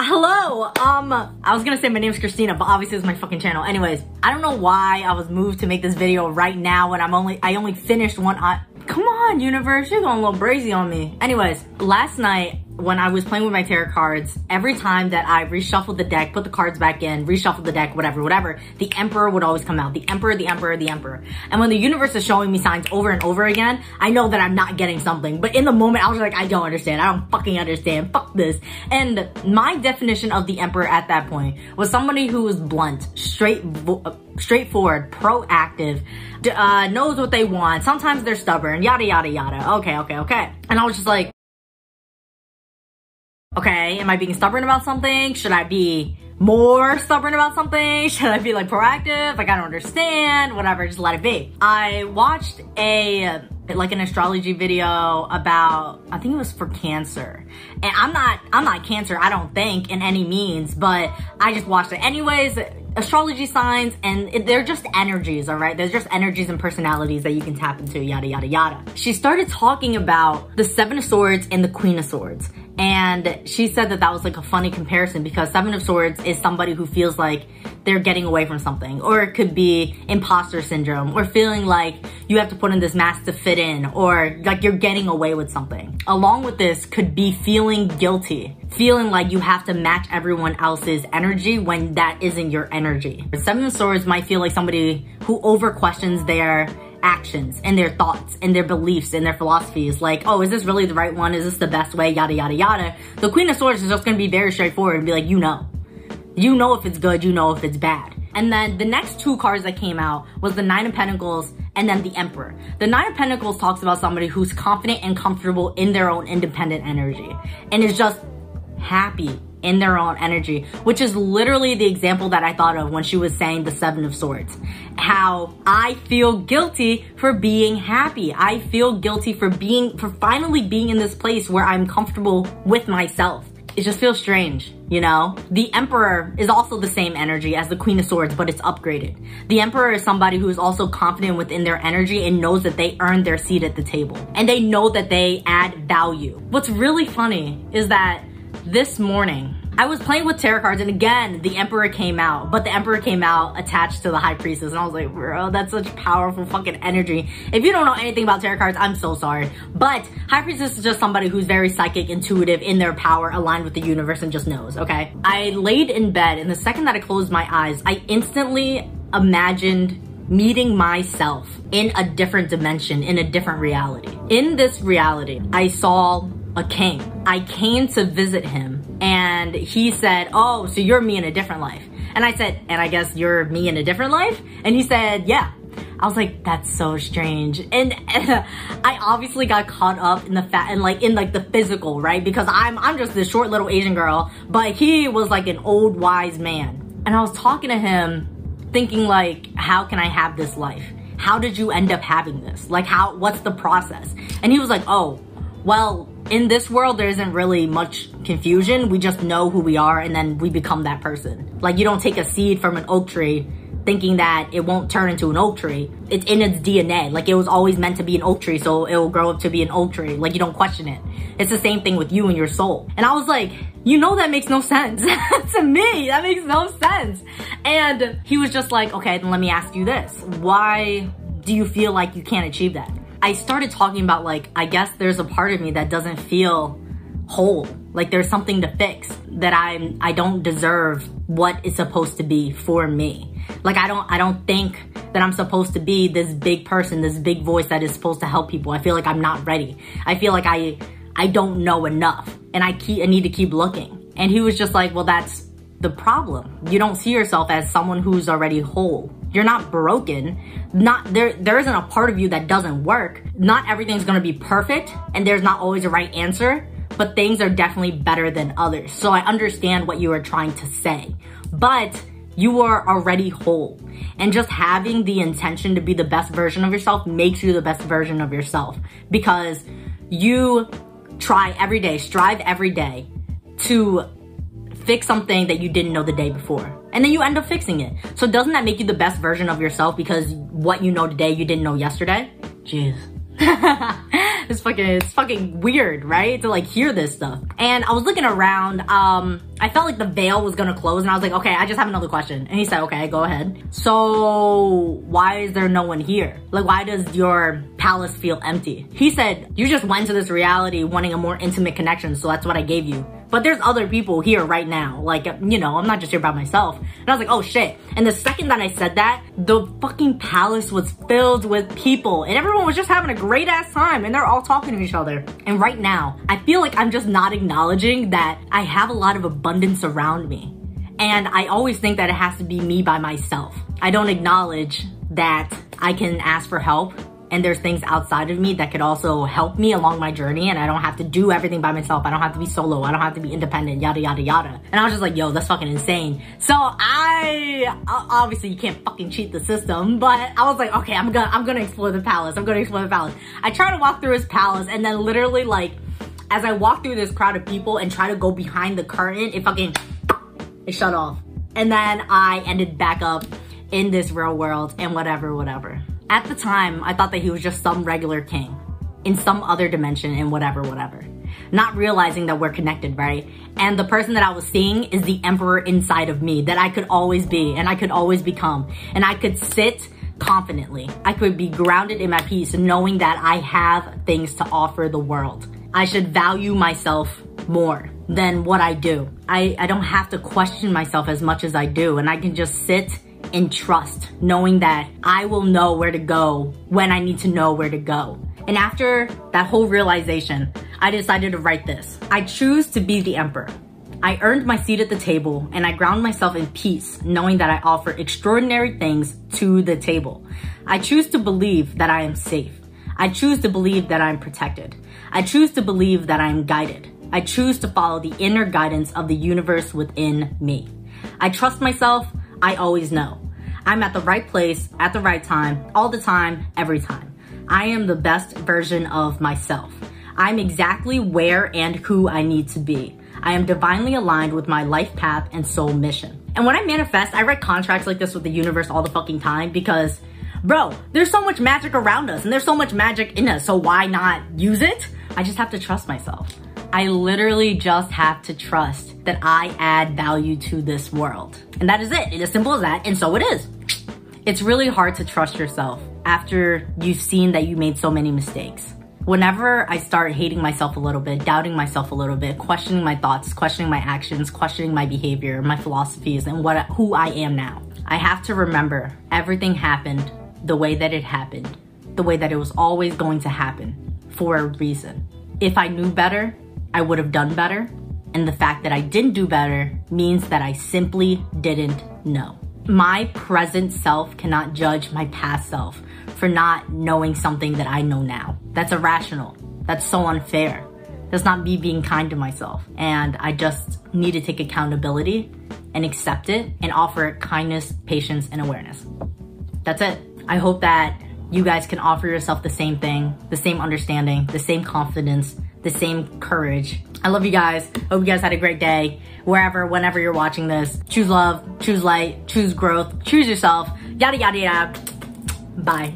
Hello, um, I was gonna say my name's Christina, but obviously it's my fucking channel. Anyways, I don't know why I was moved to make this video right now when I'm only, I only finished one, I, come on universe, you're going a little brazy on me. Anyways, last night, when I was playing with my tarot cards, every time that I reshuffled the deck, put the cards back in, reshuffled the deck, whatever, whatever, the Emperor would always come out. The Emperor, the Emperor, the Emperor. And when the universe is showing me signs over and over again, I know that I'm not getting something. But in the moment, I was like, I don't understand. I don't fucking understand. Fuck this. And my definition of the Emperor at that point was somebody who was blunt, straight, straightforward, proactive, uh, knows what they want. Sometimes they're stubborn, yada, yada, yada. Okay, okay, okay. And I was just like, Okay, am I being stubborn about something? Should I be more stubborn about something? Should I be like proactive? Like I don't understand, whatever, just let it be. I watched a like an astrology video about I think it was for cancer. And I'm not I'm not cancer, I don't think in any means, but I just watched it anyways astrology signs and they're just energies, all right? There's just energies and personalities that you can tap into, yada, yada, yada. She started talking about the Seven of Swords and the Queen of Swords. And she said that that was like a funny comparison because Seven of Swords is somebody who feels like they're getting away from something. Or it could be imposter syndrome or feeling like you have to put in this mask to fit in or like you're getting away with something. Along with this could be feeling guilty. Feeling like you have to match everyone else's energy when that isn't your energy. Seven of Swords might feel like somebody who over questions their actions and their thoughts and their beliefs and their philosophies. Like, oh, is this really the right one? Is this the best way? Yada, yada, yada. The Queen of Swords is just going to be very straightforward and be like, you know. You know if it's good, you know if it's bad. And then the next two cards that came out was the Nine of Pentacles and then the Emperor. The Nine of Pentacles talks about somebody who's confident and comfortable in their own independent energy and is just happy in their own energy, which is literally the example that I thought of when she was saying the Seven of Swords. How I feel guilty for being happy. I feel guilty for being, for finally being in this place where I'm comfortable with myself. It just feels strange, you know? The Emperor is also the same energy as the Queen of Swords, but it's upgraded. The Emperor is somebody who is also confident within their energy and knows that they earned their seat at the table. And they know that they add value. What's really funny is that this morning, I was playing with tarot cards and again, the Emperor came out, but the Emperor came out attached to the High Priestess and I was like, bro, that's such powerful fucking energy. If you don't know anything about tarot cards, I'm so sorry. But High Priestess is just somebody who's very psychic, intuitive, in their power, aligned with the universe and just knows, okay? I laid in bed and the second that I closed my eyes, I instantly imagined meeting myself in a different dimension, in a different reality. In this reality, I saw a king. I came to visit him and he said, oh, so you're me in a different life. And I said, and I guess you're me in a different life? And he said, yeah. I was like, that's so strange. And, I obviously got caught up in the fat and like in like the physical, right? Because I'm I'm just this short little Asian girl, but he was like an old wise man. And I was talking to him thinking like, how can I have this life? How did you end up having this? Like how what's the process? And he was like, "Oh, well, in this world, there isn't really much confusion. We just know who we are and then we become that person. Like you don't take a seed from an oak tree thinking that it won't turn into an oak tree. It's in its DNA. Like it was always meant to be an oak tree, so it will grow up to be an oak tree. Like you don't question it. It's the same thing with you and your soul. And I was like, you know that makes no sense. to me, that makes no sense. And he was just like, okay, then let me ask you this. Why do you feel like you can't achieve that? I started talking about like, I guess there's a part of me that doesn't feel whole. Like there's something to fix that I'm, I don't deserve what is supposed to be for me. Like I don't, I don't think that I'm supposed to be this big person, this big voice that is supposed to help people. I feel like I'm not ready. I feel like I, I don't know enough and I keep, I need to keep looking. And he was just like, well, that's the problem. You don't see yourself as someone who's already whole. You're not broken. Not there there isn't a part of you that doesn't work. Not everything's going to be perfect and there's not always a right answer, but things are definitely better than others. So I understand what you are trying to say. But you are already whole. And just having the intention to be the best version of yourself makes you the best version of yourself because you try every day, strive every day to fix something that you didn't know the day before. And then you end up fixing it. So doesn't that make you the best version of yourself because what you know today you didn't know yesterday? Jeez. it's fucking, it's fucking weird, right? To like hear this stuff. And I was looking around, um, I felt like the veil was gonna close and I was like, okay, I just have another question. And he said, okay, go ahead. So why is there no one here? Like, why does your palace feel empty? He said, you just went to this reality wanting a more intimate connection. So that's what I gave you. But there's other people here right now. Like, you know, I'm not just here by myself. And I was like, oh shit. And the second that I said that, the fucking palace was filled with people and everyone was just having a great ass time and they're all talking to each other. And right now, I feel like I'm just not acknowledging that I have a lot of abundance around me. And I always think that it has to be me by myself. I don't acknowledge that I can ask for help and there's things outside of me that could also help me along my journey and I don't have to do everything by myself. I don't have to be solo. I don't have to be independent, yada, yada, yada. And I was just like, yo, that's fucking insane. So I, obviously you can't fucking cheat the system, but I was like, okay, I'm gonna, I'm gonna explore the palace. I'm gonna explore the palace. I try to walk through his palace and then literally like, as I walk through this crowd of people and try to go behind the curtain, it fucking, it shut off. And then I ended back up in this real world and whatever, whatever. At the time, I thought that he was just some regular king in some other dimension and whatever, whatever. Not realizing that we're connected, right? And the person that I was seeing is the emperor inside of me that I could always be and I could always become. And I could sit confidently. I could be grounded in my peace knowing that I have things to offer the world. I should value myself more than what I do. I, I don't have to question myself as much as I do and I can just sit and trust, knowing that I will know where to go when I need to know where to go. And after that whole realization, I decided to write this. I choose to be the emperor. I earned my seat at the table and I ground myself in peace, knowing that I offer extraordinary things to the table. I choose to believe that I am safe. I choose to believe that I'm protected. I choose to believe that I'm guided. I choose to follow the inner guidance of the universe within me. I trust myself, I always know. I'm at the right place, at the right time, all the time, every time. I am the best version of myself. I'm exactly where and who I need to be. I am divinely aligned with my life path and soul mission. And when I manifest, I write contracts like this with the universe all the fucking time because, bro, there's so much magic around us and there's so much magic in us, so why not use it? I just have to trust myself. I literally just have to trust that I add value to this world. And that is it. It's as simple as that. And so it is. It's really hard to trust yourself after you've seen that you made so many mistakes. Whenever I start hating myself a little bit, doubting myself a little bit, questioning my thoughts, questioning my actions, questioning my behavior, my philosophies, and what who I am now, I have to remember everything happened the way that it happened, the way that it was always going to happen for a reason. If I knew better, I would have done better. And the fact that I didn't do better means that I simply didn't know. My present self cannot judge my past self for not knowing something that I know now. That's irrational. That's so unfair. That's not me being kind to myself. And I just need to take accountability and accept it and offer kindness, patience, and awareness. That's it. I hope that you guys can offer yourself the same thing, the same understanding, the same confidence, the same courage. I love you guys. Hope you guys had a great day. Wherever, whenever you're watching this, choose love, choose light, choose growth, choose yourself, yada, yada, yada. Bye.